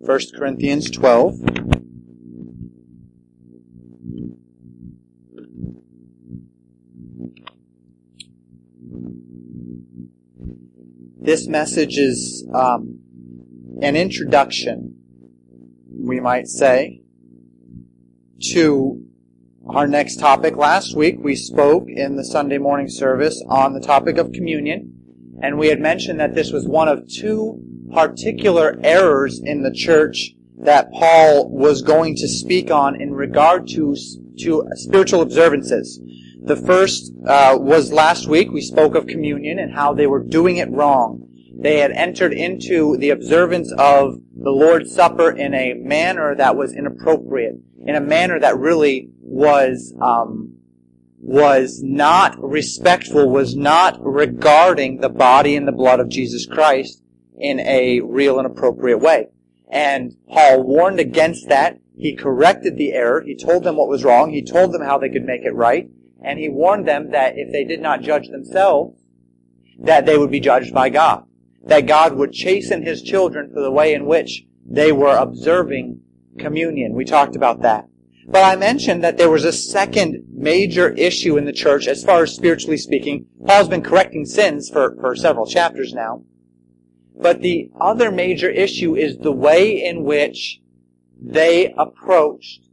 1 Corinthians 12. This message is um, an introduction, we might say, to our next topic. Last week we spoke in the Sunday morning service on the topic of communion, and we had mentioned that this was one of two particular errors in the church that Paul was going to speak on in regard to, to spiritual observances. The first uh, was last week. We spoke of communion and how they were doing it wrong. They had entered into the observance of the Lord's Supper in a manner that was inappropriate, in a manner that really was um, was not respectful, was not regarding the body and the blood of Jesus Christ in a real and appropriate way. And Paul warned against that. He corrected the error. He told them what was wrong. He told them how they could make it right. And he warned them that if they did not judge themselves, that they would be judged by God. That God would chasten his children for the way in which they were observing communion. We talked about that. But I mentioned that there was a second major issue in the church as far as spiritually speaking. Paul's been correcting sins for, for several chapters now. But the other major issue is the way in which they approached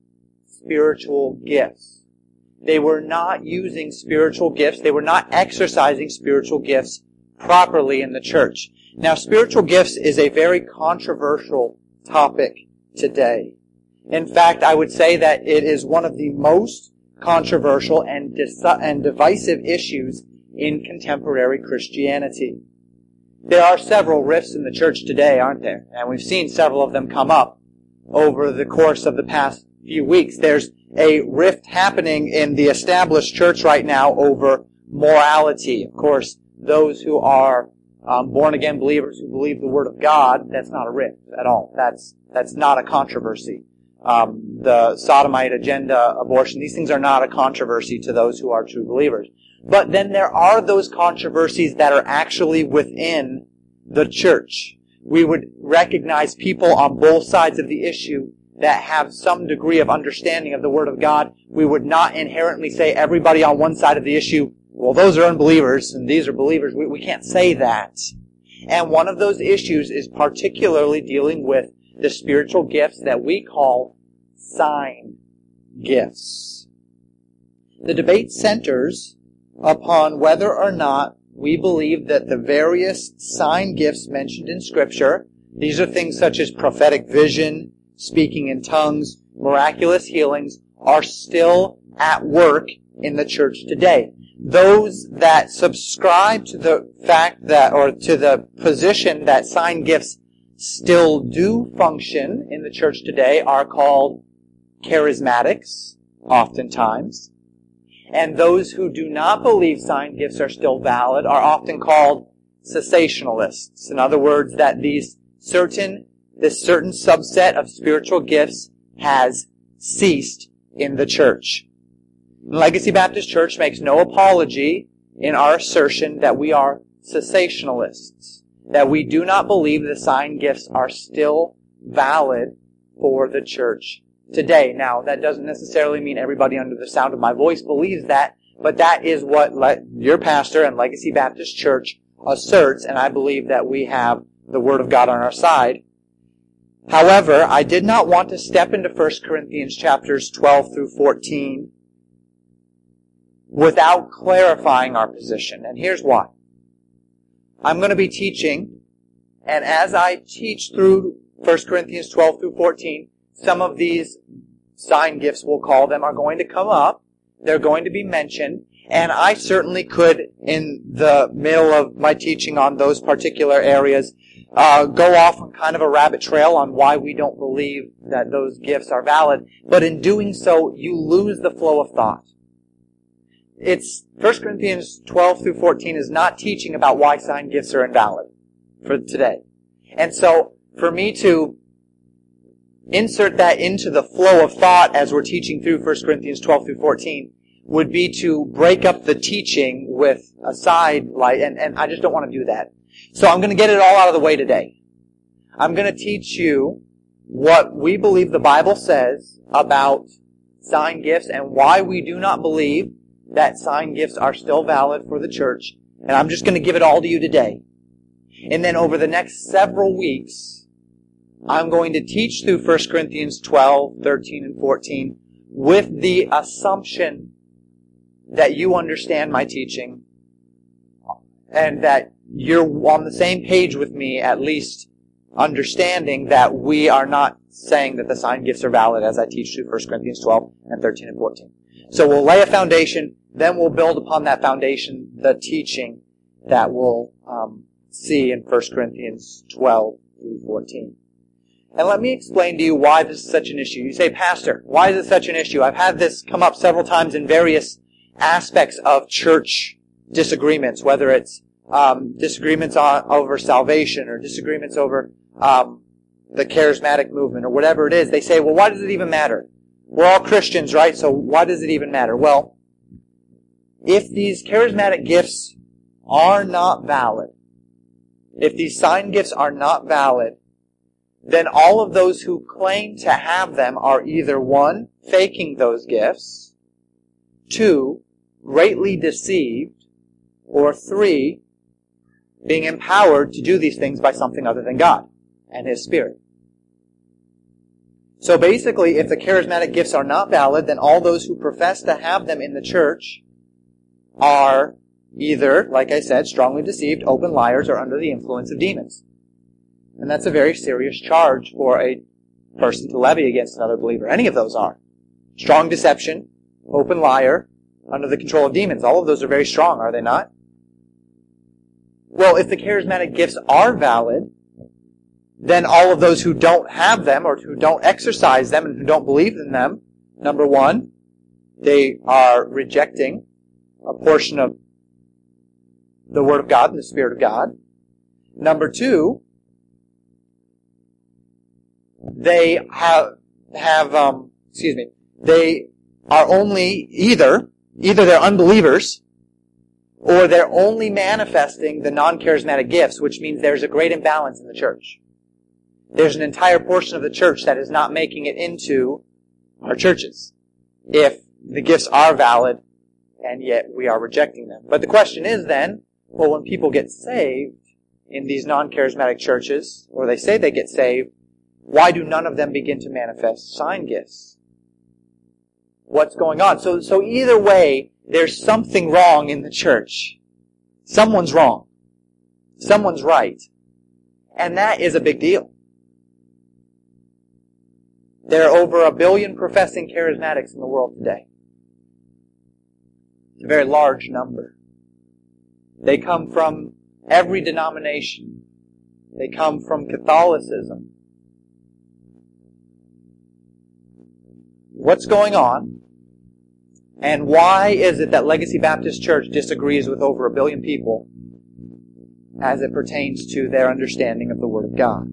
spiritual gifts. They were not using spiritual gifts. They were not exercising spiritual gifts properly in the church. Now, spiritual gifts is a very controversial topic today. In fact, I would say that it is one of the most controversial and, and divisive issues in contemporary Christianity. There are several rifts in the church today, aren't there? And we've seen several of them come up over the course of the past few weeks. There's a rift happening in the established church right now over morality. Of course, those who are um, born again believers who believe the word of God, that's not a rift at all. That's that's not a controversy. Um, the sodomite agenda, abortion, these things are not a controversy to those who are true believers. But then there are those controversies that are actually within the church. We would recognize people on both sides of the issue that have some degree of understanding of the Word of God. We would not inherently say everybody on one side of the issue, well, those are unbelievers and these are believers. We, we can't say that. And one of those issues is particularly dealing with the spiritual gifts that we call sign gifts. The debate centers upon whether or not we believe that the various sign gifts mentioned in Scripture, these are things such as prophetic vision, speaking in tongues, miraculous healings, are still at work in the church today. Those that subscribe to the fact that, or to the position that sign gifts still do function in the church today are called charismatics, oftentimes. And those who do not believe sign gifts are still valid are often called cessationalists. In other words, that these certain, this certain subset of spiritual gifts has ceased in the church. Legacy Baptist Church makes no apology in our assertion that we are cessationalists, that we do not believe the sign gifts are still valid for the church today. Now, that doesn't necessarily mean everybody under the sound of my voice believes that, but that is what le- your pastor and Legacy Baptist Church asserts, and I believe that we have the Word of God on our side. However, I did not want to step into 1 Corinthians chapters 12 through 14 without clarifying our position, and here's why. I'm going to be teaching, and as I teach through 1 Corinthians 12 through 14, some of these sign gifts, we'll call them, are going to come up. They're going to be mentioned. And I certainly could, in the middle of my teaching on those particular areas, uh, go off on kind of a rabbit trail on why we don't believe that those gifts are valid. But in doing so, you lose the flow of thought. It's 1 Corinthians 12 through 14 is not teaching about why sign gifts are invalid for today. And so, for me to insert that into the flow of thought as we're teaching through 1 Corinthians 12 through 14 would be to break up the teaching with a side light, and, and I just don't want to do that. So I'm going to get it all out of the way today. I'm going to teach you what we believe the Bible says about sign gifts and why we do not believe that sign gifts are still valid for the church. And I'm just going to give it all to you today. And then over the next several weeks, I'm going to teach through 1 Corinthians 12, 13, and 14 with the assumption that you understand my teaching and that you're on the same page with me, at least understanding that we are not saying that the sign gifts are valid as I teach through 1 Corinthians 12 and 13 and 14. So we'll lay a foundation, then we'll build upon that foundation the teaching that we'll um, see in 1 Corinthians 12 through 14. And let me explain to you why this is such an issue. You say, Pastor, why is it such an issue? I've had this come up several times in various aspects of church disagreements, whether it's um, disagreements on, over salvation or disagreements over um, the charismatic movement or whatever it is. They say, well, why does it even matter? We're all Christians, right? So why does it even matter? Well, if these charismatic gifts are not valid, if these sign gifts are not valid, then all of those who claim to have them are either one, faking those gifts, two, greatly deceived, or three, being empowered to do these things by something other than God and His Spirit. So basically, if the charismatic gifts are not valid, then all those who profess to have them in the church are either, like I said, strongly deceived, open liars, or under the influence of demons. And that's a very serious charge for a person to levy against another believer. Any of those are. Strong deception, open liar, under the control of demons. All of those are very strong, are they not? Well, if the charismatic gifts are valid, then all of those who don't have them or who don't exercise them and who don't believe in them, number one, they are rejecting a portion of the Word of God and the Spirit of God. Number two, they have have um, excuse me, they are only either either they're unbelievers or they're only manifesting the non-charismatic gifts, which means there's a great imbalance in the church. There's an entire portion of the church that is not making it into our churches. If the gifts are valid and yet we are rejecting them. But the question is then, well, when people get saved in these non-charismatic churches, or they say they get saved, why do none of them begin to manifest sign gifts? What's going on? So, so either way, there's something wrong in the church. Someone's wrong. Someone's right. And that is a big deal. There are over a billion professing charismatics in the world today. It's a very large number. They come from every denomination. They come from Catholicism. What's going on? And why is it that Legacy Baptist Church disagrees with over a billion people as it pertains to their understanding of the Word of God?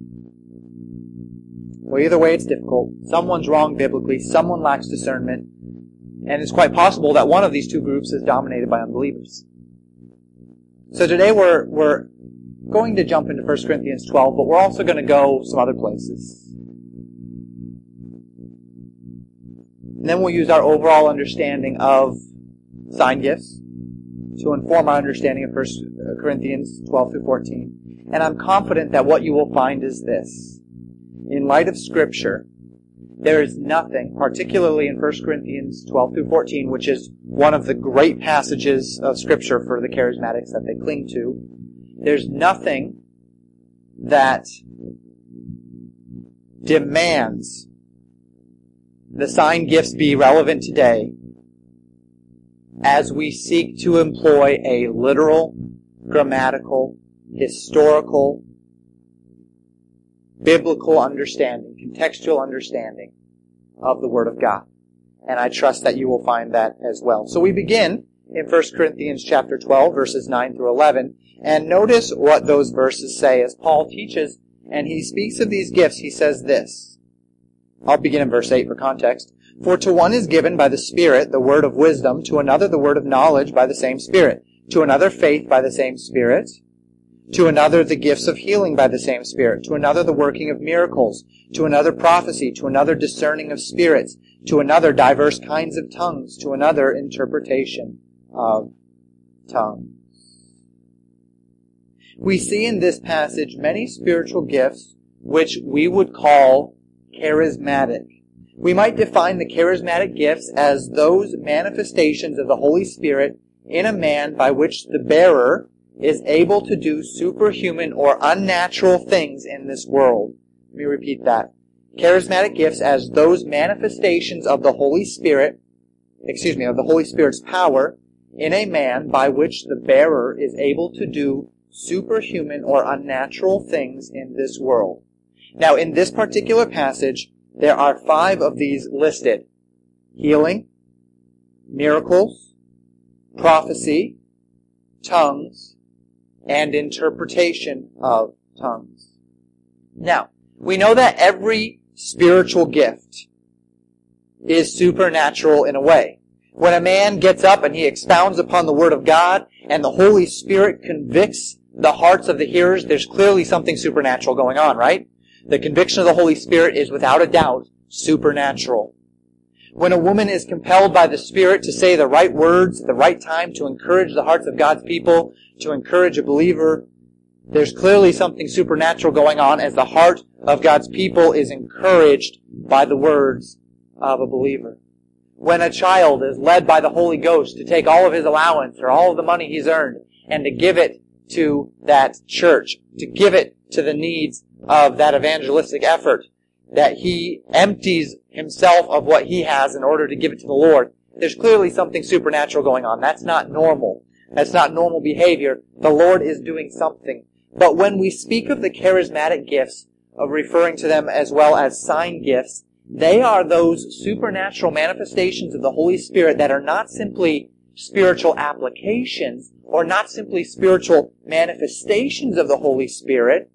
Well, either way, it's difficult. Someone's wrong biblically, someone lacks discernment, and it's quite possible that one of these two groups is dominated by unbelievers. So today we're, we're going to jump into 1 Corinthians 12, but we're also going to go some other places. And then we'll use our overall understanding of sign gifts to inform our understanding of 1 uh, Corinthians 12 through 14. And I'm confident that what you will find is this. In light of Scripture, there is nothing, particularly in 1 Corinthians 12 through 14, which is one of the great passages of Scripture for the charismatics that they cling to, there's nothing that demands the sign gifts be relevant today as we seek to employ a literal, grammatical, historical, biblical understanding, contextual understanding of the Word of God. And I trust that you will find that as well. So we begin in 1 Corinthians chapter 12 verses 9 through 11 and notice what those verses say as Paul teaches and he speaks of these gifts. He says this, I'll begin in verse 8 for context. For to one is given by the Spirit the word of wisdom, to another the word of knowledge by the same Spirit, to another faith by the same Spirit, to another the gifts of healing by the same Spirit, to another the working of miracles, to another prophecy, to another discerning of spirits, to another diverse kinds of tongues, to another interpretation of tongues. We see in this passage many spiritual gifts which we would call charismatic. We might define the charismatic gifts as those manifestations of the Holy Spirit in a man by which the bearer is able to do superhuman or unnatural things in this world. Let me repeat that. Charismatic gifts as those manifestations of the Holy Spirit, excuse me, of the Holy Spirit's power in a man by which the bearer is able to do superhuman or unnatural things in this world. Now, in this particular passage, there are five of these listed. Healing, miracles, prophecy, tongues, and interpretation of tongues. Now, we know that every spiritual gift is supernatural in a way. When a man gets up and he expounds upon the Word of God and the Holy Spirit convicts the hearts of the hearers, there's clearly something supernatural going on, right? The conviction of the Holy Spirit is without a doubt supernatural. When a woman is compelled by the Spirit to say the right words at the right time to encourage the hearts of God's people, to encourage a believer, there's clearly something supernatural going on as the heart of God's people is encouraged by the words of a believer. When a child is led by the Holy Ghost to take all of his allowance or all of the money he's earned and to give it to that church, to give it to the needs of that evangelistic effort, that he empties himself of what he has in order to give it to the Lord. There's clearly something supernatural going on. That's not normal. That's not normal behavior. The Lord is doing something. But when we speak of the charismatic gifts, of referring to them as well as sign gifts, they are those supernatural manifestations of the Holy Spirit that are not simply spiritual applications or not simply spiritual manifestations of the Holy Spirit,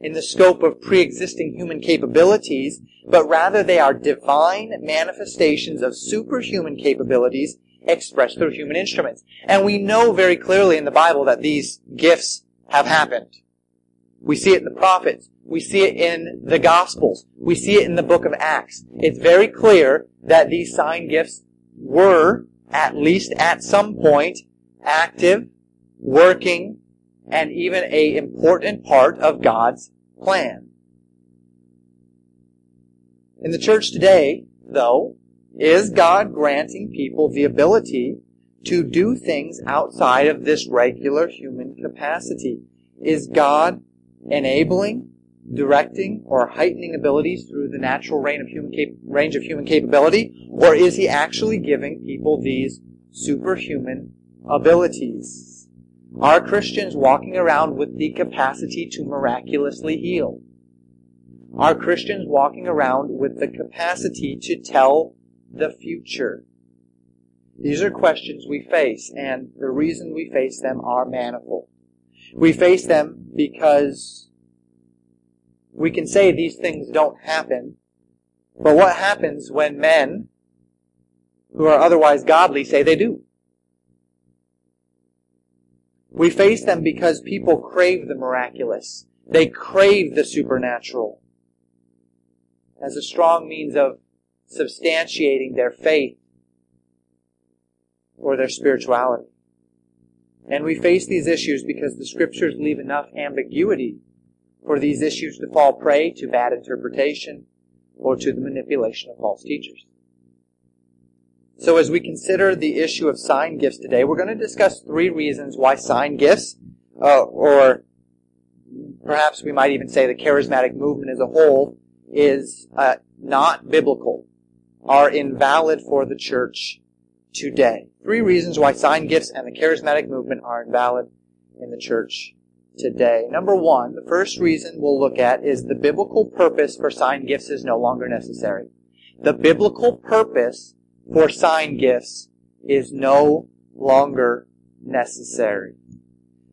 in the scope of pre-existing human capabilities, but rather they are divine manifestations of superhuman capabilities expressed through human instruments. And we know very clearly in the Bible that these gifts have happened. We see it in the prophets. We see it in the Gospels. We see it in the book of Acts. It's very clear that these sign gifts were, at least at some point, active, working, and even a important part of God's plan. In the church today, though, is God granting people the ability to do things outside of this regular human capacity? Is God enabling, directing, or heightening abilities through the natural range of human, cap- range of human capability? Or is He actually giving people these superhuman abilities? Are Christians walking around with the capacity to miraculously heal? Are Christians walking around with the capacity to tell the future? These are questions we face, and the reason we face them are manifold. We face them because we can say these things don't happen, but what happens when men who are otherwise godly say they do? We face them because people crave the miraculous. They crave the supernatural as a strong means of substantiating their faith or their spirituality. And we face these issues because the scriptures leave enough ambiguity for these issues to fall prey to bad interpretation or to the manipulation of false teachers. So as we consider the issue of sign gifts today, we're going to discuss three reasons why sign gifts, uh, or perhaps we might even say the charismatic movement as a whole, is uh, not biblical, are invalid for the church today. Three reasons why sign gifts and the charismatic movement are invalid in the church today. Number one, the first reason we'll look at is the biblical purpose for sign gifts is no longer necessary. The biblical purpose for sign gifts is no longer necessary.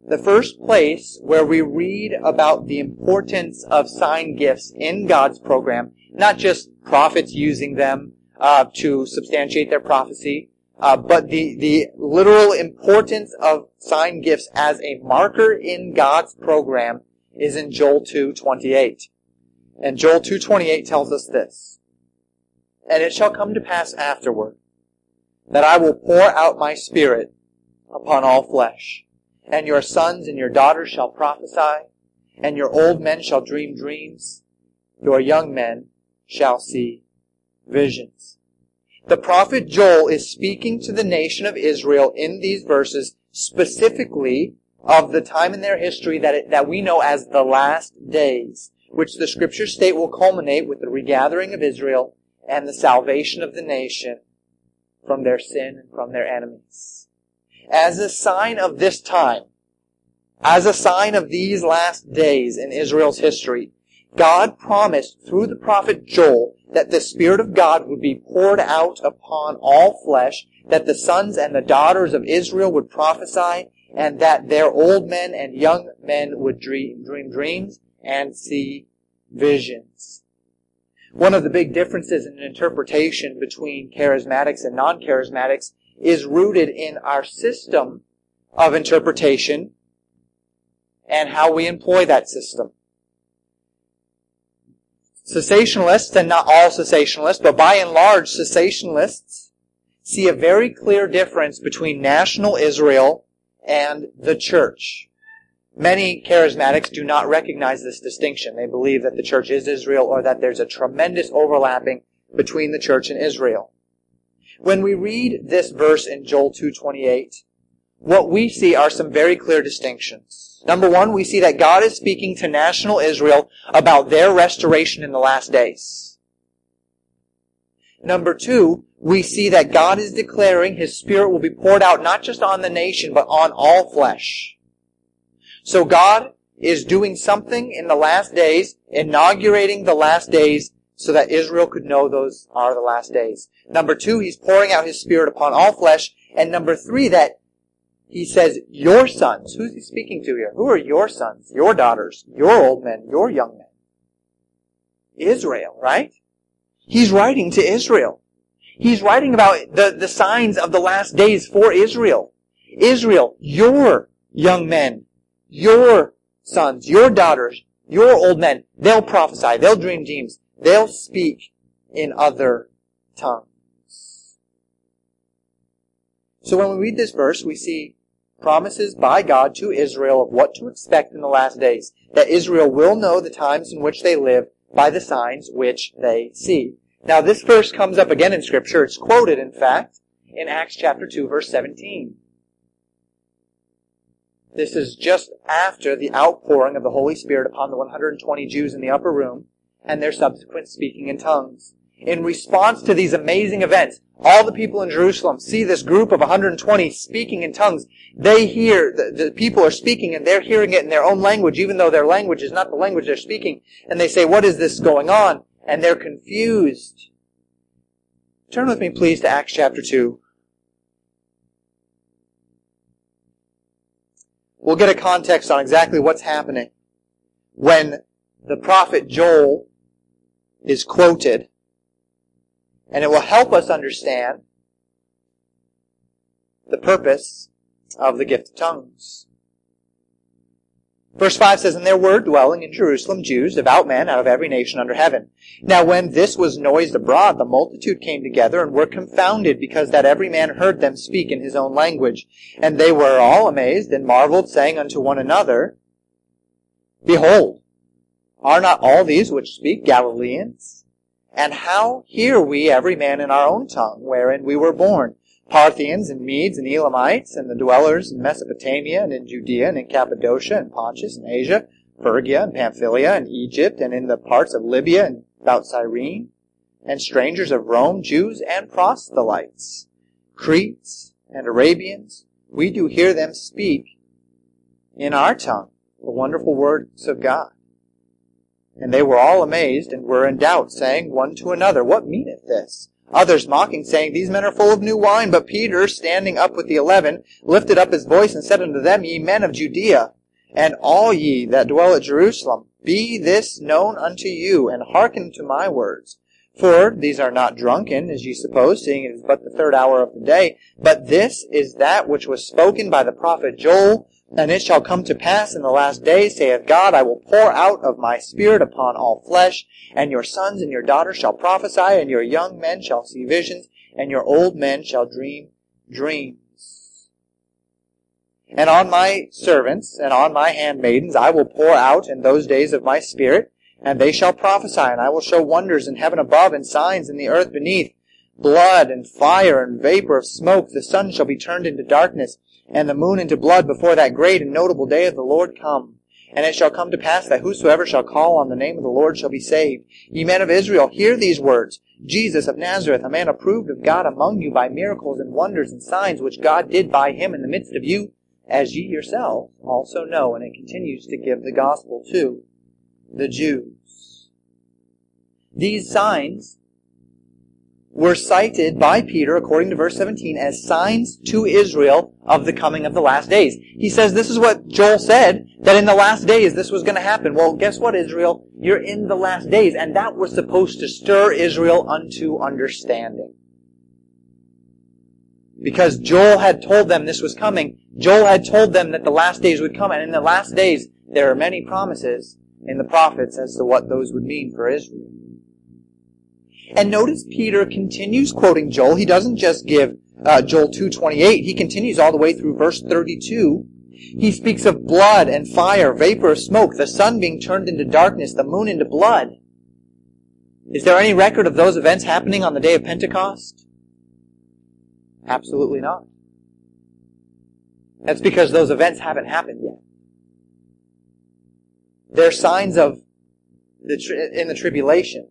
The first place where we read about the importance of sign gifts in God's program, not just prophets using them uh, to substantiate their prophecy, Uh, but the, the literal importance of sign gifts as a marker in God's program is in Joel 2.28. And Joel 2.28 tells us this. And it shall come to pass afterward that I will pour out my spirit upon all flesh. And your sons and your daughters shall prophesy, and your old men shall dream dreams, your young men shall see visions. The prophet Joel is speaking to the nation of Israel in these verses specifically of the time in their history that, it, that we know as the last days, which the scriptures state will culminate with the regathering of Israel and the salvation of the nation from their sin and from their enemies. As a sign of this time, as a sign of these last days in Israel's history, God promised through the prophet Joel that the Spirit of God would be poured out upon all flesh, that the sons and the daughters of Israel would prophesy, and that their old men and young men would dream, dream dreams and see visions. One of the big differences in interpretation between charismatics and non-charismatics is rooted in our system of interpretation and how we employ that system. Cessationalists, and not all cessationalists, but by and large cessationalists, see a very clear difference between national Israel and the church. Many charismatics do not recognize this distinction. They believe that the church is Israel or that there's a tremendous overlapping between the church and Israel. When we read this verse in Joel 2:28, what we see are some very clear distinctions. Number one, we see that God is speaking to national Israel about their restoration in the last days. Number two, we see that God is declaring His Spirit will be poured out not just on the nation, but on all flesh. So God is doing something in the last days, inaugurating the last days, so that Israel could know those are the last days. Number two, He's pouring out His Spirit upon all flesh. And number three, that He says, your sons. Who's He speaking to here? Who are your sons, your daughters, your old men, your young men? Israel, right? He's writing to Israel. He's writing about the, the signs of the last days for Israel. Israel, your young men, your sons, your daughters, your old men, they'll prophesy, they'll dream dreams, they'll speak in other tongues. So when we read this verse, we see promises by God to Israel of what to expect in the last days. That Israel will know the times in which they live by the signs which they see. Now this verse comes up again in scripture. It's quoted, in fact, in Acts chapter 2 verse 17. This is just after the outpouring of the Holy Spirit upon the 120 Jews in the upper room and their subsequent speaking in tongues. In response to these amazing events, all the people in Jerusalem see this group of 120 speaking in tongues. They hear, the, the, people are speaking and they're hearing it in their own language, even though their language is not the language they're speaking. And they say, what is this going on? and they're confused. Turn with me, please, to Acts chapter 2. We'll get a context on exactly what's happening when the prophet Joel is quoted, and it will help us understand the purpose of the gift of tongues. Verse 5 says, And there were dwelling in Jerusalem Jews, devout men out of every nation under heaven. Now when this was noised abroad, the multitude came together and were confounded, because that every man heard them speak in his own language. And they were all amazed and marveled, saying unto one another, Behold, are not all these which speak Galileans? And how hear we every man in our own tongue, wherein we were born? Parthians and Medes and Elamites and the dwellers in Mesopotamia and in Judea and in Cappadocia and Pontus and Asia, Phrygia and Pamphylia and Egypt and in the parts of Libya and about Cyrene, and strangers of Rome, Jews and proselytes, Cretes and Arabians, we do hear them speak in our tongue the wonderful words of God. And they were all amazed and were in doubt, saying one to another, What meaneth this? Others mocking, saying, These men are full of new wine. But Peter, standing up with the eleven, lifted up his voice and said unto them, Ye men of Judea, and all ye that dwell at Jerusalem, be this known unto you, and hearken to my words. For these are not drunken, as ye suppose, seeing it is but the third hour of the day. But this is that which was spoken by the prophet Joel. And it shall come to pass in the last days, saith God, I will pour out of my spirit upon all flesh, and your sons and your daughters shall prophesy, and your young men shall see visions, and your old men shall dream dreams. And on my servants and on my handmaidens I will pour out in those days of my spirit, and they shall prophesy, and I will show wonders in heaven above and signs in the earth beneath, blood and fire and vapor of smoke. The sun shall be turned into darkness, and the moon into blood before that great and notable day of the Lord come. And it shall come to pass that whosoever shall call on the name of the Lord shall be saved. Ye men of Israel, hear these words. Jesus of Nazareth, a man approved of God among you by miracles and wonders and signs which God did by him in the midst of you, as ye yourselves also know. And it continues to give the gospel to the Jews. These signs were cited by Peter, according to verse 17, as signs to Israel of the coming of the last days. He says this is what Joel said, that in the last days this was going to happen. Well, guess what, Israel? You're in the last days, and that was supposed to stir Israel unto understanding. Because Joel had told them this was coming. Joel had told them that the last days would come, and in the last days there are many promises in the prophets as to what those would mean for Israel. And notice Peter continues quoting Joel. He doesn't just give uh, Joel 2.28. He continues all the way through verse 32. He speaks of blood and fire, vapor smoke, the sun being turned into darkness, the moon into blood. Is there any record of those events happening on the day of Pentecost? Absolutely not. That's because those events haven't happened yet. They're signs of the tri- in the tribulation.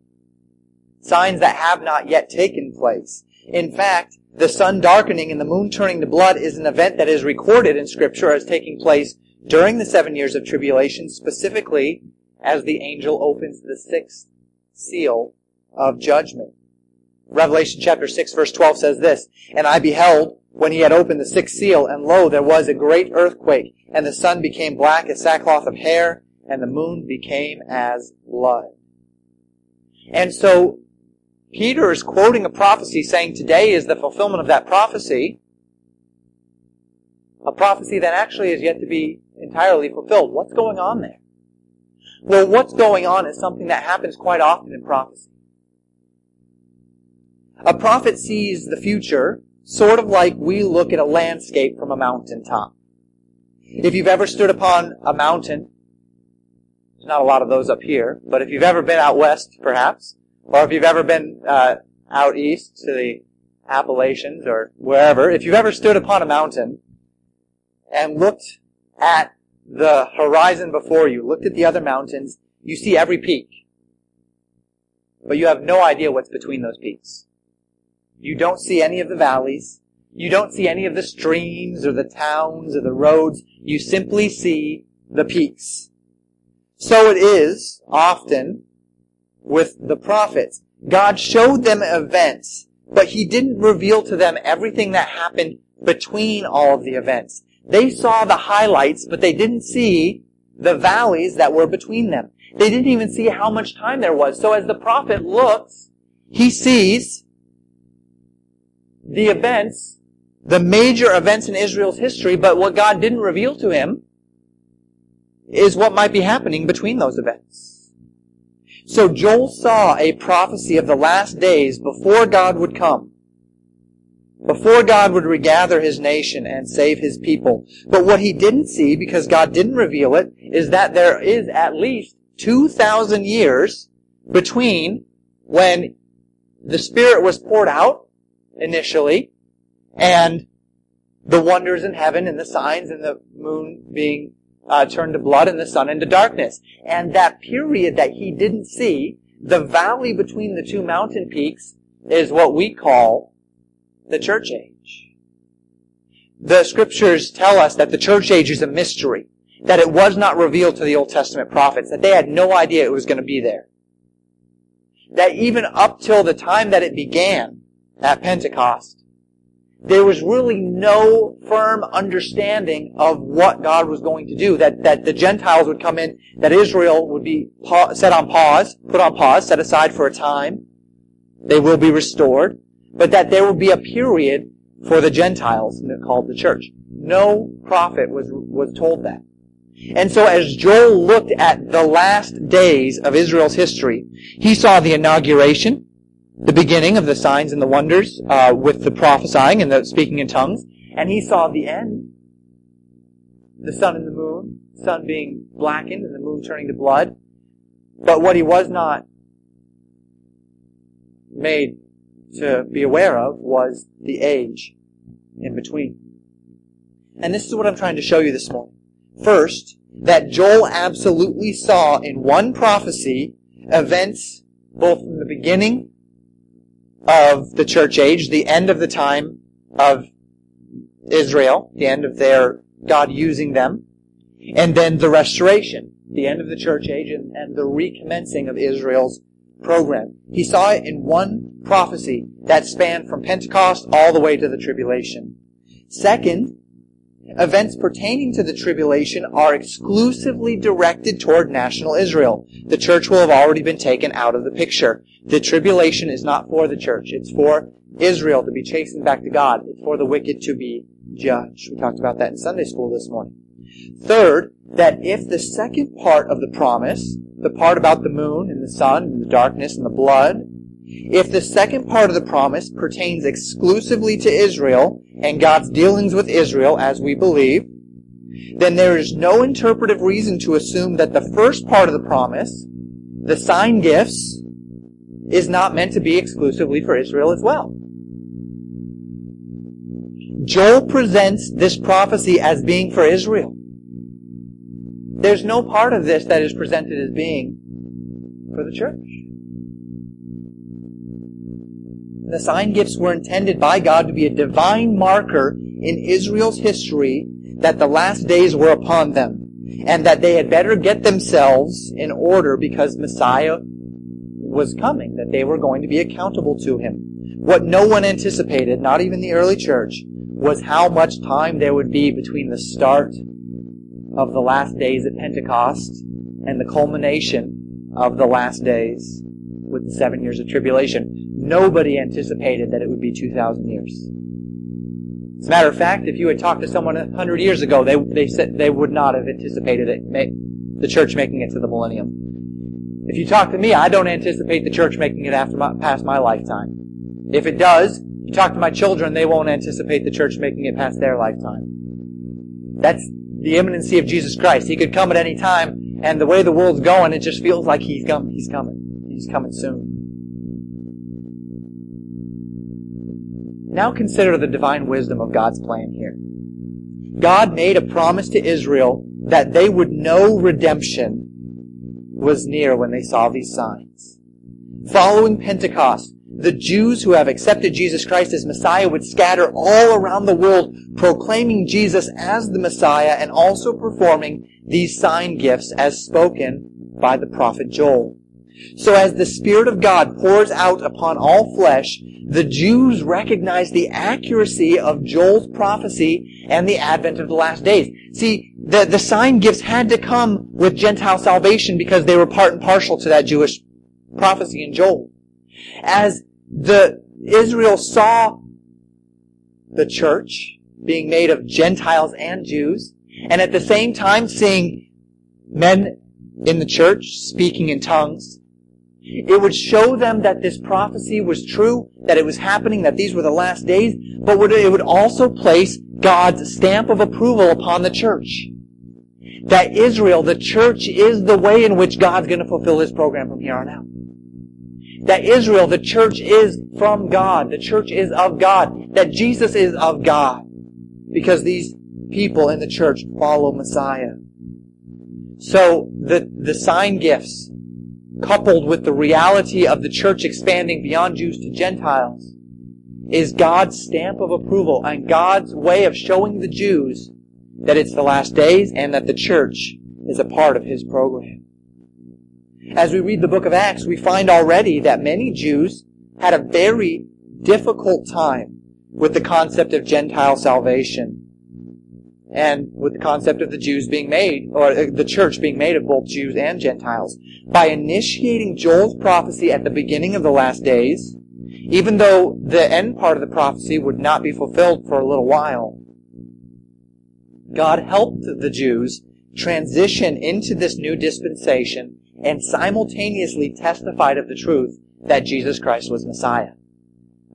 Signs that have not yet taken place. In fact, the sun darkening and the moon turning to blood is an event that is recorded in scripture as taking place during the seven years of tribulation, specifically as the angel opens the sixth seal of judgment. Revelation chapter 6 verse 12 says this, And I beheld when he had opened the sixth seal, and lo, there was a great earthquake, and the sun became black as sackcloth of hair, and the moon became as blood. And so, Peter is quoting a prophecy saying today is the fulfillment of that prophecy, a prophecy that actually is yet to be entirely fulfilled. What's going on there? Well, what's going on is something that happens quite often in prophecy. A prophet sees the future sort of like we look at a landscape from a mountaintop. If you've ever stood upon a mountain, there's not a lot of those up here, but if you've ever been out west, perhaps, or if you've ever been uh, out east to the Appalachians or wherever, if you've ever stood upon a mountain and looked at the horizon before you, looked at the other mountains, you see every peak. But you have no idea what's between those peaks. You don't see any of the valleys. You don't see any of the streams or the towns or the roads. You simply see the peaks. So it is often with the prophets. God showed them events, but He didn't reveal to them everything that happened between all of the events. They saw the highlights, but they didn't see the valleys that were between them. They didn't even see how much time there was. So as the prophet looks, he sees the events, the major events in Israel's history, but what God didn't reveal to him is what might be happening between those events. So Joel saw a prophecy of the last days before God would come. Before God would regather his nation and save his people. But what he didn't see, because God didn't reveal it, is that there is at least 2,000 years between when the Spirit was poured out initially, and the wonders in heaven and the signs and the moon being uh, turned to blood and the sun into darkness. And that period that he didn't see, the valley between the two mountain peaks, is what we call the church age. The scriptures tell us that the church age is a mystery, that it was not revealed to the Old Testament prophets, that they had no idea it was going to be there. That even up till the time that it began, at Pentecost, there was really no firm understanding of what God was going to do. That, that the Gentiles would come in, that Israel would be set on pause, put on pause, set aside for a time. They will be restored, but that there will be a period for the Gentiles called the church. No prophet was, was told that. And so as Joel looked at the last days of Israel's history, he saw the inauguration, the beginning of the signs and the wonders uh, with the prophesying and the speaking in tongues, and he saw the end, the sun and the moon, sun being blackened and the moon turning to blood. But what he was not made to be aware of was the age in between. And this is what I'm trying to show you this morning. First, that Joel absolutely saw in one prophecy events both from the beginning of the church age, the end of the time of Israel, the end of their God using them, and then the restoration, the end of the church age and, and the recommencing of Israel's program. He saw it in one prophecy that spanned from Pentecost all the way to the tribulation. Second, events pertaining to the tribulation are exclusively directed toward national Israel. The church will have already been taken out of the picture. The tribulation is not for the church. It's for Israel to be chastened back to God. It's for the wicked to be judged. We talked about that in Sunday school this morning. Third, that if the second part of the promise, the part about the moon and the sun and the darkness and the blood, if the second part of the promise pertains exclusively to Israel and God's dealings with Israel as we believe, then there is no interpretive reason to assume that the first part of the promise, the sign gifts, is not meant to be exclusively for Israel as well. Joel presents this prophecy as being for Israel. There's no part of this that is presented as being for the church. The sign gifts were intended by God to be a divine marker in Israel's history that the last days were upon them and that they had better get themselves in order because Messiah was coming, that they were going to be accountable to him. What no one anticipated, not even the early church, was how much time there would be between the start of the last days at Pentecost and the culmination of the last days with the seven years of tribulation. Nobody anticipated that it would be 2,000 years. As a matter of fact, if you had talked to someone 100 years ago, they, they said they would not have anticipated it, the church making it to the millennium. If you talk to me, I don't anticipate the church making it after my, past my lifetime. If it does, you talk to my children, they won't anticipate the church making it past their lifetime. That's the imminency of Jesus Christ. He could come at any time, and the way the world's going, it just feels like he's coming. He's coming. Coming soon. Now consider the divine wisdom of God's plan here. God made a promise to Israel that they would know redemption was near when they saw these signs. Following Pentecost, the Jews who have accepted Jesus Christ as Messiah would scatter all around the world proclaiming Jesus as the Messiah and also performing these sign gifts as spoken by the prophet Joel. So as the Spirit of God pours out upon all flesh, the Jews recognize the accuracy of Joel's prophecy and the advent of the last days. See, the, the sign gifts had to come with Gentile salvation because they were part and partial to that Jewish prophecy in Joel. As the Israel saw the church being made of Gentiles and Jews, and at the same time seeing men in the church speaking in tongues, it would show them that this prophecy was true, that it was happening, that these were the last days, but it would also place God's stamp of approval upon the church. That Israel, the church, is the way in which God's going to fulfill His program from here on out that Israel, the church is from God. The church is of God. That Jesus is of God. Because these people in the church follow Messiah. So the, the sign gifts, coupled with the reality of the church expanding beyond Jews to Gentiles, is God's stamp of approval and God's way of showing the Jews that it's the last days and that the church is a part of His program. As we read the book of Acts, we find already that many Jews had a very difficult time with the concept of Gentile salvation and with the concept of the Jews being made, or uh, the church being made of both Jews and Gentiles. By initiating Joel's prophecy at the beginning of the last days, even though the end part of the prophecy would not be fulfilled for a little while, God helped the Jews transition into this new dispensation and simultaneously testified of the truth that Jesus Christ was Messiah.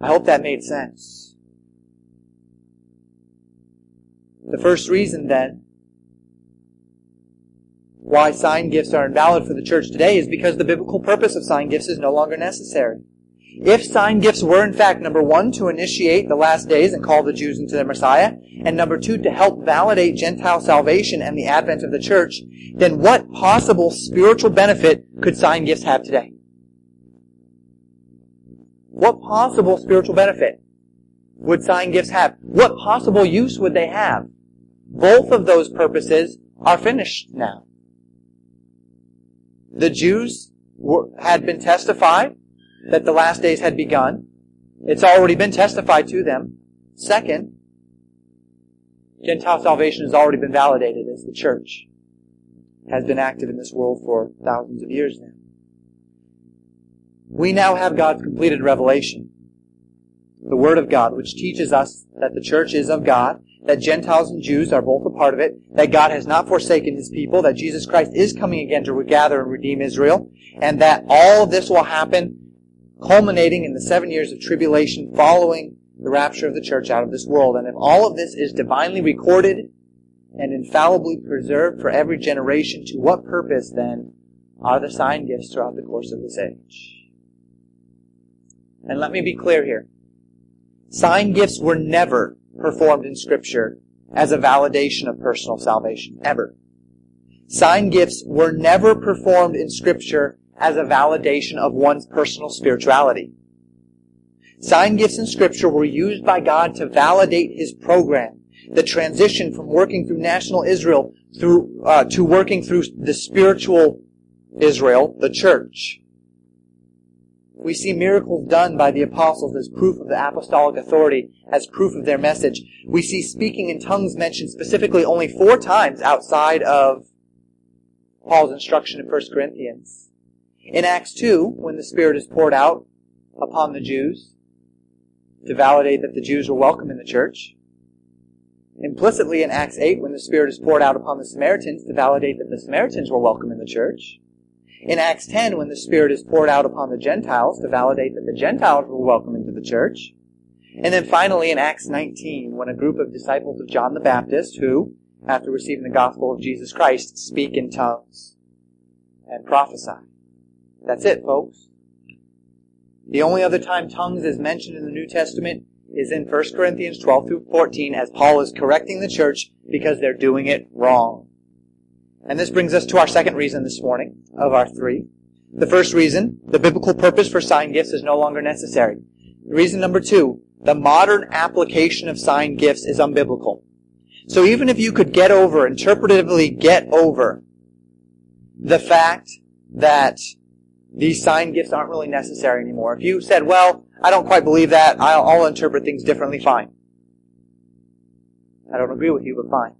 I hope that made sense. The first reason then why sign gifts are invalid for the church today is because the biblical purpose of sign gifts is no longer necessary. If sign gifts were in fact, number one, to initiate the last days and call the Jews into their Messiah, and number two, to help validate Gentile salvation and the advent of the church, then what possible spiritual benefit could sign gifts have today? What possible spiritual benefit would sign gifts have? What possible use would they have? Both of those purposes are finished now. The Jews were, had been testified that the last days had begun. It's already been testified to them. Second, Gentile salvation has already been validated as the church has been active in this world for thousands of years now. We now have God's completed revelation, the Word of God, which teaches us that the church is of God, that Gentiles and Jews are both a part of it, that God has not forsaken His people, that Jesus Christ is coming again to regather and redeem Israel, and that all of this will happen culminating in the seven years of tribulation following the rapture of the church out of this world. And if all of this is divinely recorded and infallibly preserved for every generation, to what purpose then are the sign gifts throughout the course of this age? And let me be clear here. Sign gifts were never performed in Scripture as a validation of personal salvation. Ever. Sign gifts were never performed in Scripture as a validation of one's personal spirituality. Sign gifts in Scripture were used by God to validate His program, the transition from working through national Israel through uh, to working through the spiritual Israel, the church. We see miracles done by the apostles as proof of the apostolic authority, as proof of their message. We see speaking in tongues mentioned specifically only four times outside of Paul's instruction in 1 Corinthians. In Acts 2, when the Spirit is poured out upon the Jews to validate that the Jews were welcome in the church. Implicitly in Acts 8, when the Spirit is poured out upon the Samaritans to validate that the Samaritans were welcome in the church in Acts 10 when the Spirit is poured out upon the Gentiles to validate that the Gentiles were welcome into the church. And then finally in Acts 19 when a group of disciples of John the Baptist who, after receiving the gospel of Jesus Christ, speak in tongues and prophesy. That's it, folks. The only other time tongues is mentioned in the New Testament is in 1 Corinthians 12 through 14 as Paul is correcting the church because they're doing it wrong. And this brings us to our second reason this morning of our three. The first reason, the biblical purpose for sign gifts is no longer necessary. Reason number two, the modern application of sign gifts is unbiblical. So even if you could get over, interpretively get over, the fact that these sign gifts aren't really necessary anymore. If you said, well, I don't quite believe that, I'll, I'll interpret things differently, fine. I don't agree with you, but fine.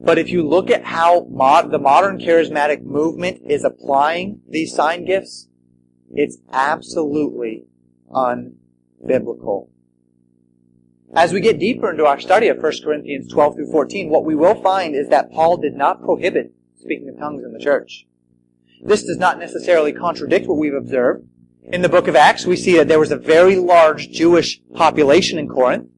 But if you look at how mod, the modern charismatic movement is applying these sign gifts, it's absolutely unbiblical. As we get deeper into our study of 1 Corinthians 12 through 14, what we will find is that Paul did not prohibit speaking of tongues in the church. This does not necessarily contradict what we've observed. In the book of Acts, we see that there was a very large Jewish population in Corinth.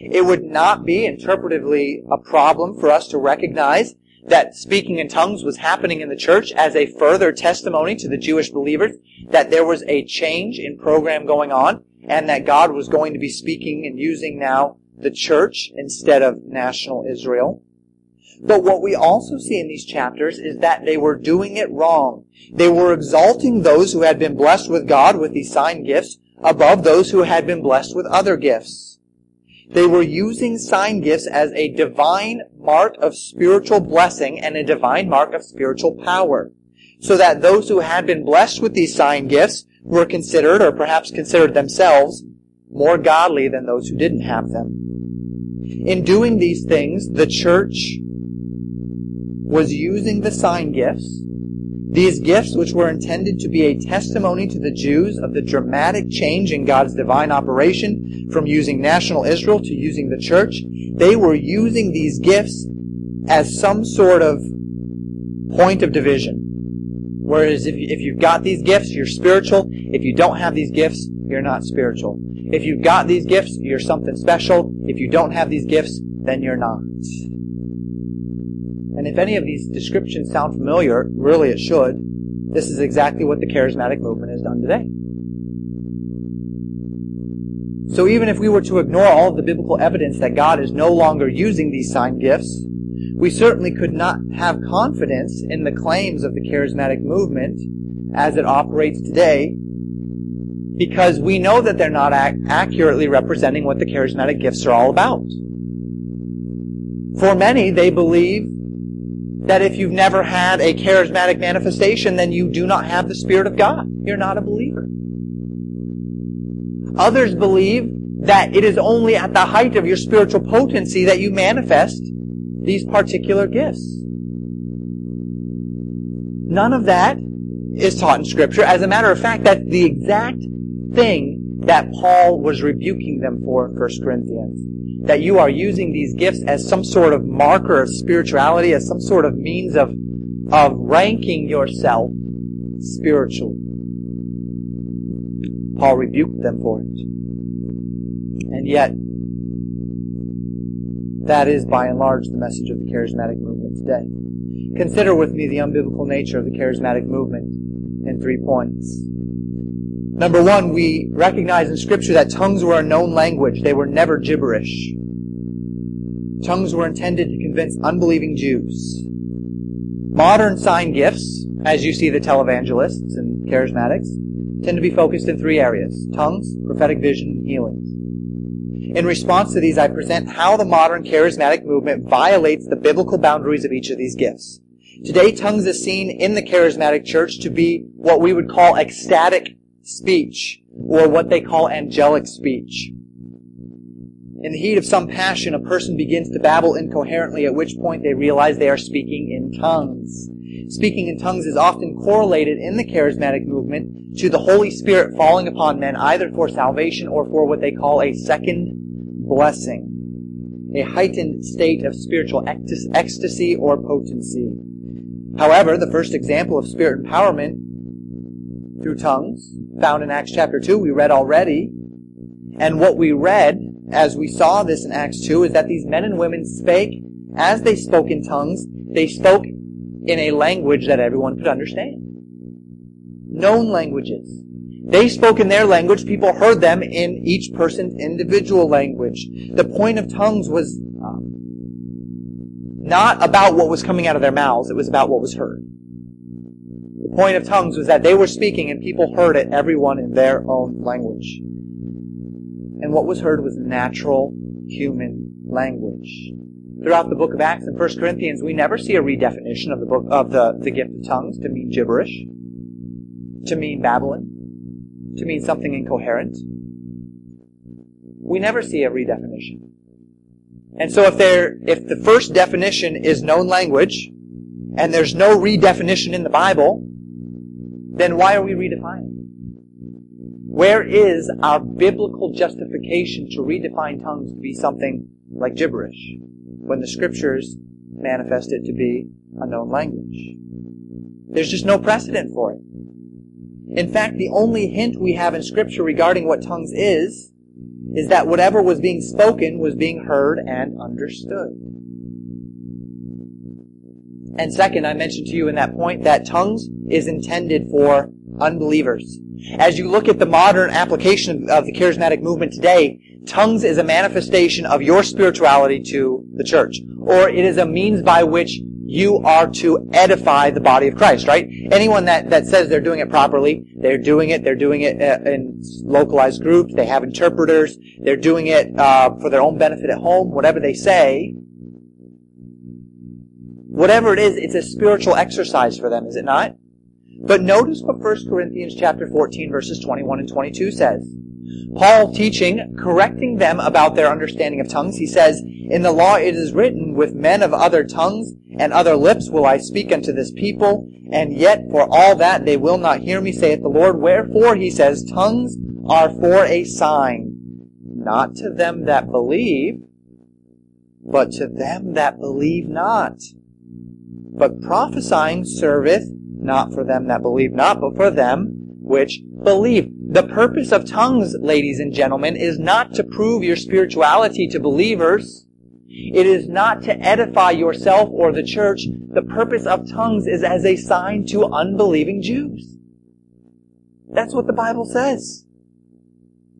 It would not be interpretively a problem for us to recognize that speaking in tongues was happening in the church as a further testimony to the Jewish believers that there was a change in program going on and that God was going to be speaking and using now the church instead of national Israel. But what we also see in these chapters is that they were doing it wrong. They were exalting those who had been blessed with God with these sign gifts above those who had been blessed with other gifts. They were using sign gifts as a divine mark of spiritual blessing and a divine mark of spiritual power. So that those who had been blessed with these sign gifts were considered, or perhaps considered themselves, more godly than those who didn't have them. In doing these things, the church was using the sign gifts, These gifts, which were intended to be a testimony to the Jews of the dramatic change in God's divine operation from using national Israel to using the church, they were using these gifts as some sort of point of division. Whereas if, if you've got these gifts, you're spiritual. If you don't have these gifts, you're not spiritual. If you've got these gifts, you're something special. If you don't have these gifts, then you're not. And if any of these descriptions sound familiar, really it should, this is exactly what the charismatic movement has done today. So even if we were to ignore all of the biblical evidence that God is no longer using these sign gifts, we certainly could not have confidence in the claims of the charismatic movement as it operates today because we know that they're not ac- accurately representing what the charismatic gifts are all about. For many, they believe that if you've never had a charismatic manifestation, then you do not have the Spirit of God. You're not a believer. Others believe that it is only at the height of your spiritual potency that you manifest these particular gifts. None of that is taught in Scripture. As a matter of fact, that's the exact thing that Paul was rebuking them for in 1 Corinthians. That you are using these gifts as some sort of marker of spirituality, as some sort of means of, of ranking yourself spiritually. Paul rebuked them for it. And yet, that is, by and large, the message of the charismatic movement today. Consider with me the unbiblical nature of the charismatic movement in three points. Number one, we recognize in Scripture that tongues were a known language. They were never gibberish. Tongues were intended to convince unbelieving Jews. Modern sign gifts, as you see the televangelists and charismatics, tend to be focused in three areas. Tongues, prophetic vision, and healings. In response to these, I present how the modern charismatic movement violates the biblical boundaries of each of these gifts. Today, tongues is seen in the charismatic church to be what we would call ecstatic speech, or what they call angelic speech. In the heat of some passion, a person begins to babble incoherently, at which point they realize they are speaking in tongues. Speaking in tongues is often correlated in the charismatic movement to the Holy Spirit falling upon men either for salvation or for what they call a second blessing, a heightened state of spiritual ecstasy or potency. However, the first example of spirit empowerment through tongues, found in Acts chapter 2, we read already. And what we read, as we saw this in Acts 2, is that these men and women spake, as they spoke in tongues, they spoke in a language that everyone could understand. Known languages. They spoke in their language. People heard them in each person's individual language. The point of tongues was um, not about what was coming out of their mouths. It was about what was heard. Point of tongues was that they were speaking and people heard it, everyone in their own language. And what was heard was natural human language. Throughout the book of Acts and 1 Corinthians, we never see a redefinition of the book of the, the gift of tongues to mean gibberish, to mean babbling to mean something incoherent. We never see a redefinition. And so if there, if the first definition is known language, and there's no redefinition in the Bible, then why are we redefining? Where is our biblical justification to redefine tongues to be something like gibberish when the scriptures manifest it to be a known language? There's just no precedent for it. In fact, the only hint we have in Scripture regarding what tongues is, is that whatever was being spoken was being heard and understood. And second, I mentioned to you in that point that tongues is intended for unbelievers. As you look at the modern application of the charismatic movement today, tongues is a manifestation of your spirituality to the church. Or it is a means by which you are to edify the body of Christ, right? Anyone that, that says they're doing it properly, they're doing it, they're doing it uh, in localized groups, they have interpreters, they're doing it uh, for their own benefit at home, whatever they say. Whatever it is, it's a spiritual exercise for them, is it not? But notice what 1 Corinthians chapter 14 verses 21 and 22 says. Paul teaching, correcting them about their understanding of tongues, he says, In the law it is written, with men of other tongues and other lips will I speak unto this people, And yet for all that they will not hear me, saith the Lord. Wherefore, he says, tongues are for a sign, not to them that believe, but to them that believe not. But prophesying serveth not for them that believe not, but for them which believe. The purpose of tongues, ladies and gentlemen, is not to prove your spirituality to believers. It is not to edify yourself or the church. The purpose of tongues is as a sign to unbelieving Jews. That's what the Bible says.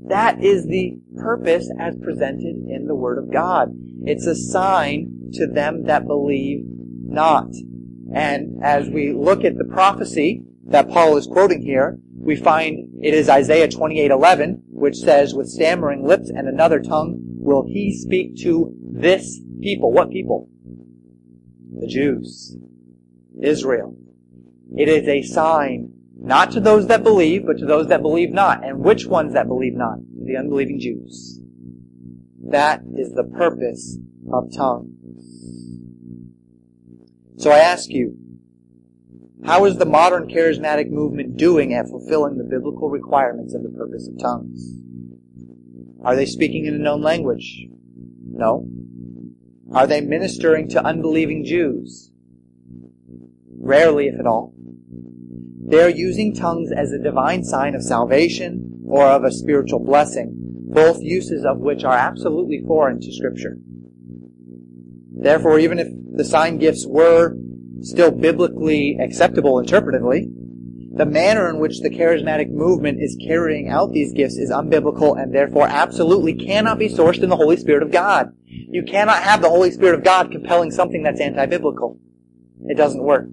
That is the purpose as presented in the Word of God. It's a sign to them that believe not. And as we look at the prophecy that Paul is quoting here, we find it is Isaiah 28:11, which says, "With stammering lips and another tongue will he speak to this people." What people? The Jews, Israel. It is a sign not to those that believe, but to those that believe not. And which ones that believe not? The unbelieving Jews. That is the purpose of tongues. So I ask you, how is the modern charismatic movement doing at fulfilling the biblical requirements of the purpose of tongues? Are they speaking in a known language? No. Are they ministering to unbelieving Jews? Rarely, if at all. They are using tongues as a divine sign of salvation or of a spiritual blessing, both uses of which are absolutely foreign to Scripture. Therefore, even if the sign gifts were still biblically acceptable interpretively, the manner in which the charismatic movement is carrying out these gifts is unbiblical and therefore absolutely cannot be sourced in the Holy Spirit of God. You cannot have the Holy Spirit of God compelling something that's anti-biblical. It doesn't work.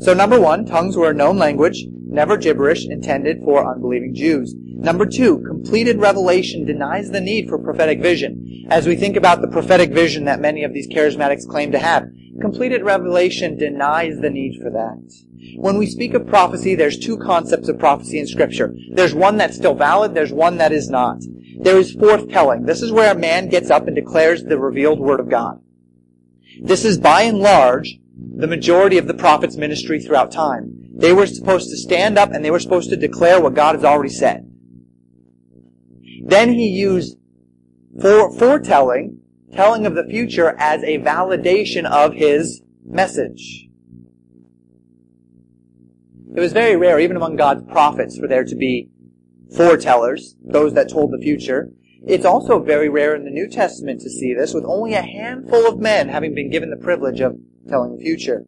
So number one, tongues were a known language, never gibberish, intended for unbelieving Jews. Number two, completed revelation denies the need for prophetic vision. As we think about the prophetic vision that many of these charismatics claim to have, completed revelation denies the need for that. When we speak of prophecy, there's two concepts of prophecy in scripture. There's one that's still valid, there's one that is not. There is forthtelling. This is where a man gets up and declares the revealed word of God. This is by and large the majority of the prophet's ministry throughout time. They were supposed to stand up and they were supposed to declare what God has already said. Then he used for, foretelling, telling of the future as a validation of his message. It was very rare, even among God's prophets, for there to be foretellers, those that told the future. It's also very rare in the New Testament to see this, with only a handful of men having been given the privilege of telling the future.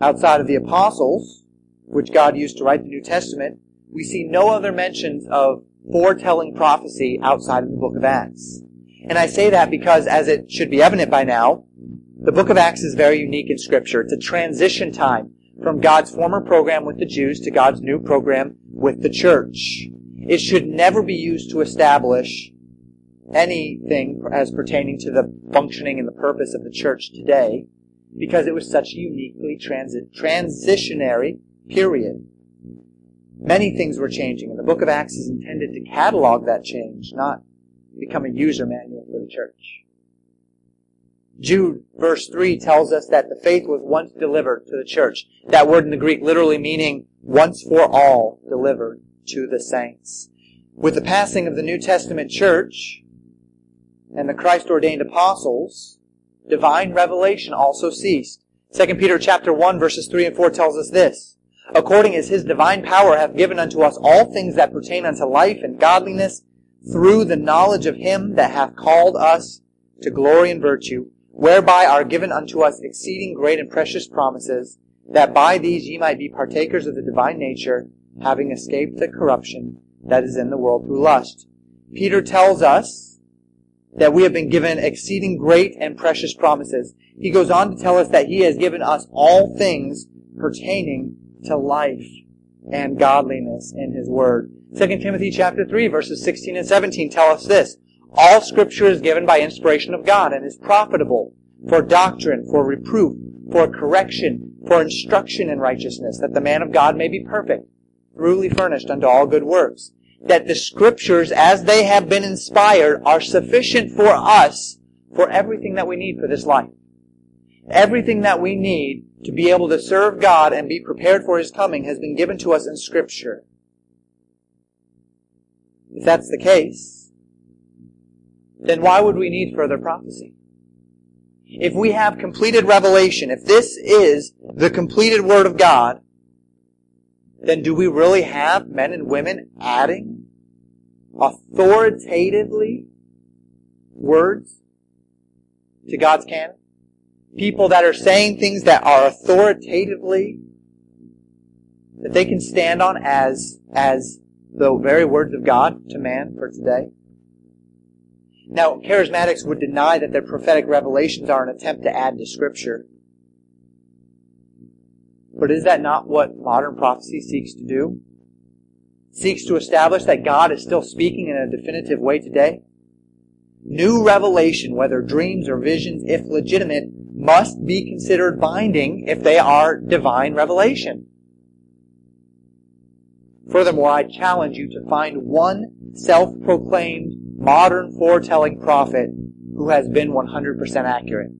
Outside of the apostles, which God used to write the New Testament, we see no other mentions of foretelling prophecy outside of the book of Acts. And I say that because, as it should be evident by now, the book of Acts is very unique in Scripture. It's a transition time from God's former program with the Jews to God's new program with the church. It should never be used to establish anything as pertaining to the functioning and the purpose of the church today because it was such a uniquely transit, transitionary period. Many things were changing, and the book of Acts is intended to catalog that change, not become a user manual for the church. Jude verse 3 tells us that the faith was once delivered to the church. That word in the Greek literally meaning once for all delivered to the saints. With the passing of the New Testament church and the Christ ordained apostles, divine revelation also ceased. 2 Peter chapter 1 verses 3 and 4 tells us this. According as his divine power hath given unto us all things that pertain unto life and godliness through the knowledge of him that hath called us to glory and virtue, whereby are given unto us exceeding great and precious promises, that by these ye might be partakers of the divine nature, having escaped the corruption that is in the world through lust. Peter tells us that we have been given exceeding great and precious promises. He goes on to tell us that he has given us all things pertaining to life and godliness in his word. 2 Timothy chapter 3 verses 16 and 17 tell us this. All scripture is given by inspiration of God and is profitable for doctrine, for reproof, for correction, for instruction in righteousness, that the man of God may be perfect, truly furnished unto all good works that the scriptures, as they have been inspired, are sufficient for us for everything that we need for this life. Everything that we need to be able to serve God and be prepared for His coming has been given to us in Scripture. If that's the case, then why would we need further prophecy? If we have completed revelation, if this is the completed Word of God, then do we really have men and women adding authoritatively words to God's canon? People that are saying things that are authoritatively that they can stand on as as the very words of God to man for today. Now, charismatics would deny that their prophetic revelations are an attempt to add to Scripture. But is that not what modern prophecy seeks to do? seeks to establish that God is still speaking in a definitive way today? New revelation, whether dreams or visions, if legitimate, must be considered binding if they are divine revelation. Furthermore, I challenge you to find one self-proclaimed modern foretelling prophet who has been 100% accurate.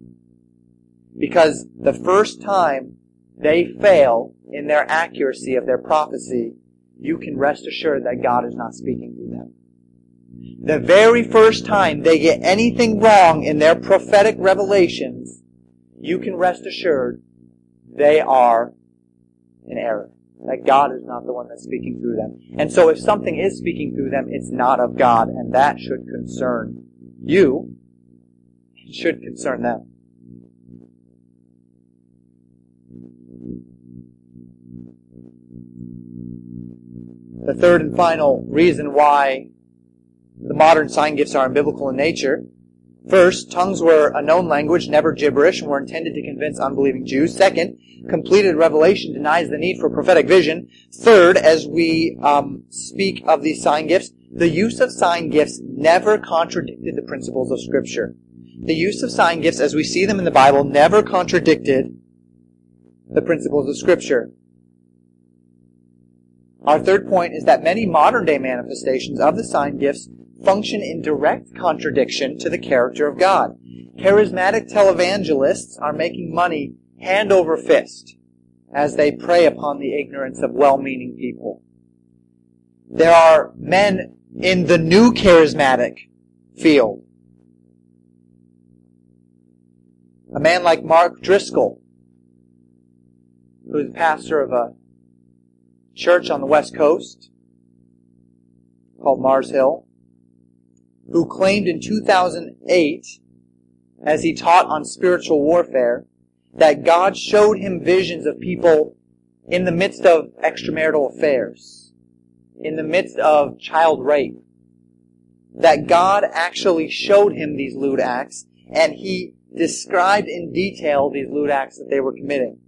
Because the first time they fail in their accuracy of their prophecy, you can rest assured that God is not speaking through them. The very first time they get anything wrong in their prophetic revelations, you can rest assured they are in error. That God is not the one that's speaking through them. And so if something is speaking through them, it's not of God, and that should concern you. It should concern them. The third and final reason why the modern sign gifts are unbiblical in nature. First, tongues were a known language, never gibberish, and were intended to convince unbelieving Jews. Second, completed revelation denies the need for prophetic vision. Third, as we um, speak of these sign gifts, the use of sign gifts never contradicted the principles of Scripture. The use of sign gifts, as we see them in the Bible, never contradicted the principles of Scripture. Our third point is that many modern day manifestations of the sign gifts function in direct contradiction to the character of God. Charismatic televangelists are making money hand over fist as they prey upon the ignorance of well-meaning people. There are men in the new charismatic field. A man like Mark Driscoll, who's pastor of a church on the West Coast called Mars Hill, who claimed in 2008, as he taught on spiritual warfare, that God showed him visions of people in the midst of extramarital affairs, in the midst of child rape, that God actually showed him these lewd acts, and he described in detail these lewd acts that they were committing.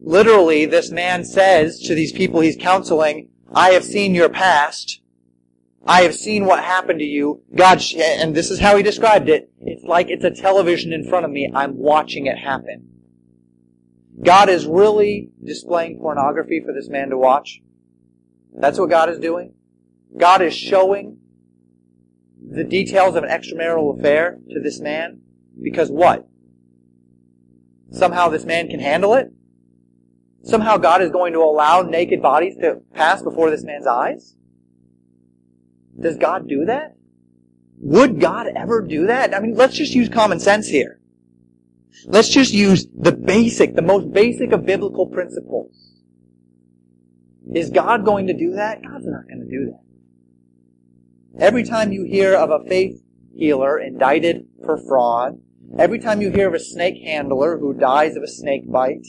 Literally, this man says to these people he's counseling, I have seen your past. I have seen what happened to you. God, and this is how he described it. It's like it's a television in front of me. I'm watching it happen. God is really displaying pornography for this man to watch. That's what God is doing. God is showing the details of an extramarital affair to this man because what? Somehow this man can handle it? Somehow God is going to allow naked bodies to pass before this man's eyes? Does God do that? Would God ever do that? I mean, let's just use common sense here. Let's just use the basic, the most basic of biblical principles. Is God going to do that? God's not going to do that. Every time you hear of a faith healer indicted for fraud, every time you hear of a snake handler who dies of a snake bite,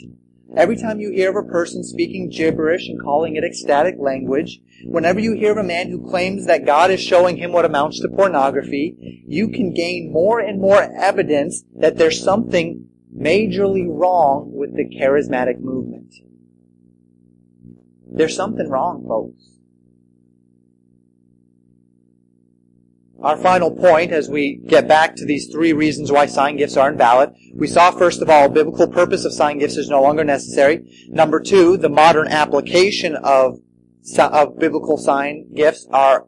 Every time you hear of a person speaking gibberish and calling it ecstatic language, whenever you hear of a man who claims that God is showing him what amounts to pornography, you can gain more and more evidence that there's something majorly wrong with the charismatic movement. There's something wrong, folks. Our final point as we get back to these three reasons why sign gifts are invalid. We saw first of all, biblical purpose of sign gifts is no longer necessary. Number two, the modern application of, of biblical sign gifts are,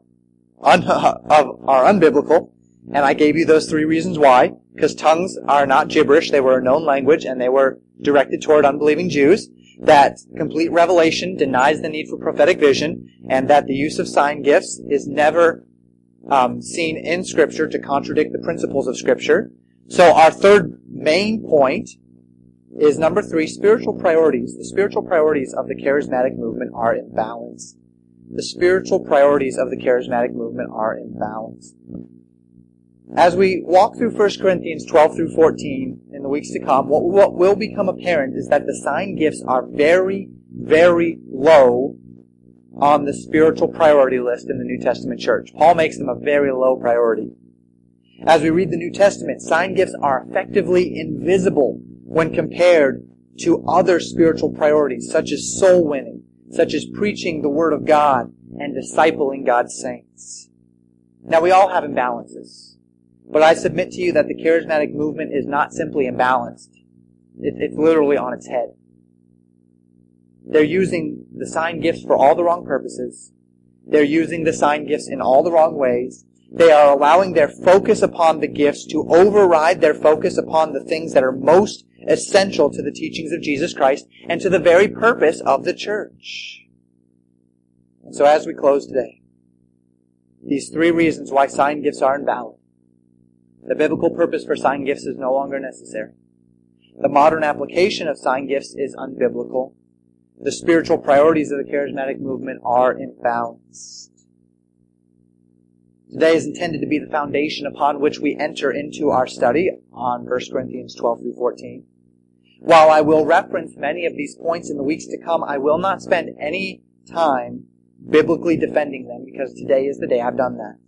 un, of, are unbiblical. And I gave you those three reasons why. Because tongues are not gibberish, they were a known language, and they were directed toward unbelieving Jews. That complete revelation denies the need for prophetic vision, and that the use of sign gifts is never um, seen in Scripture to contradict the principles of Scripture. So our third main point is number three, spiritual priorities. The spiritual priorities of the charismatic movement are imbalanced. The spiritual priorities of the charismatic movement are imbalanced. As we walk through 1 Corinthians 12 through 14 in the weeks to come, what, what will become apparent is that the sign gifts are very, very low on the spiritual priority list in the New Testament church. Paul makes them a very low priority. As we read the New Testament, sign gifts are effectively invisible when compared to other spiritual priorities, such as soul winning, such as preaching the Word of God and discipling God's saints. Now we all have imbalances. But I submit to you that the charismatic movement is not simply imbalanced. It, it's literally on its head. They're using the sign gifts for all the wrong purposes. They're using the sign gifts in all the wrong ways. They are allowing their focus upon the gifts to override their focus upon the things that are most essential to the teachings of Jesus Christ and to the very purpose of the church. And so as we close today, these three reasons why sign gifts are invalid. The biblical purpose for sign gifts is no longer necessary. The modern application of sign gifts is unbiblical. The spiritual priorities of the charismatic movement are imbalanced. Today is intended to be the foundation upon which we enter into our study on 1 Corinthians 12 through 14. While I will reference many of these points in the weeks to come, I will not spend any time biblically defending them because today is the day I've done that.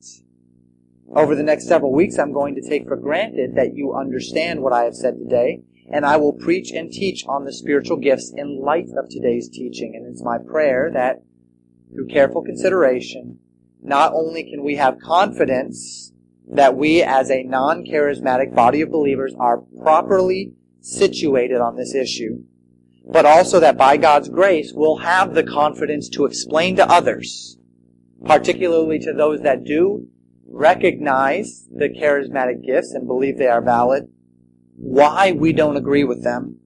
Over the next several weeks, I'm going to take for granted that you understand what I have said today, and I will preach and teach on the spiritual gifts in light of today's teaching. And it's my prayer that through careful consideration, not only can we have confidence that we as a non-charismatic body of believers are properly situated on this issue, but also that by God's grace we'll have the confidence to explain to others, particularly to those that do recognize the charismatic gifts and believe they are valid, why we don't agree with them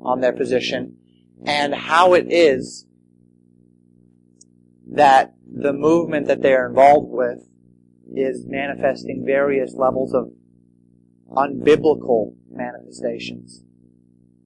on their position, and how it is that the movement that they are involved with is manifesting various levels of unbiblical manifestations.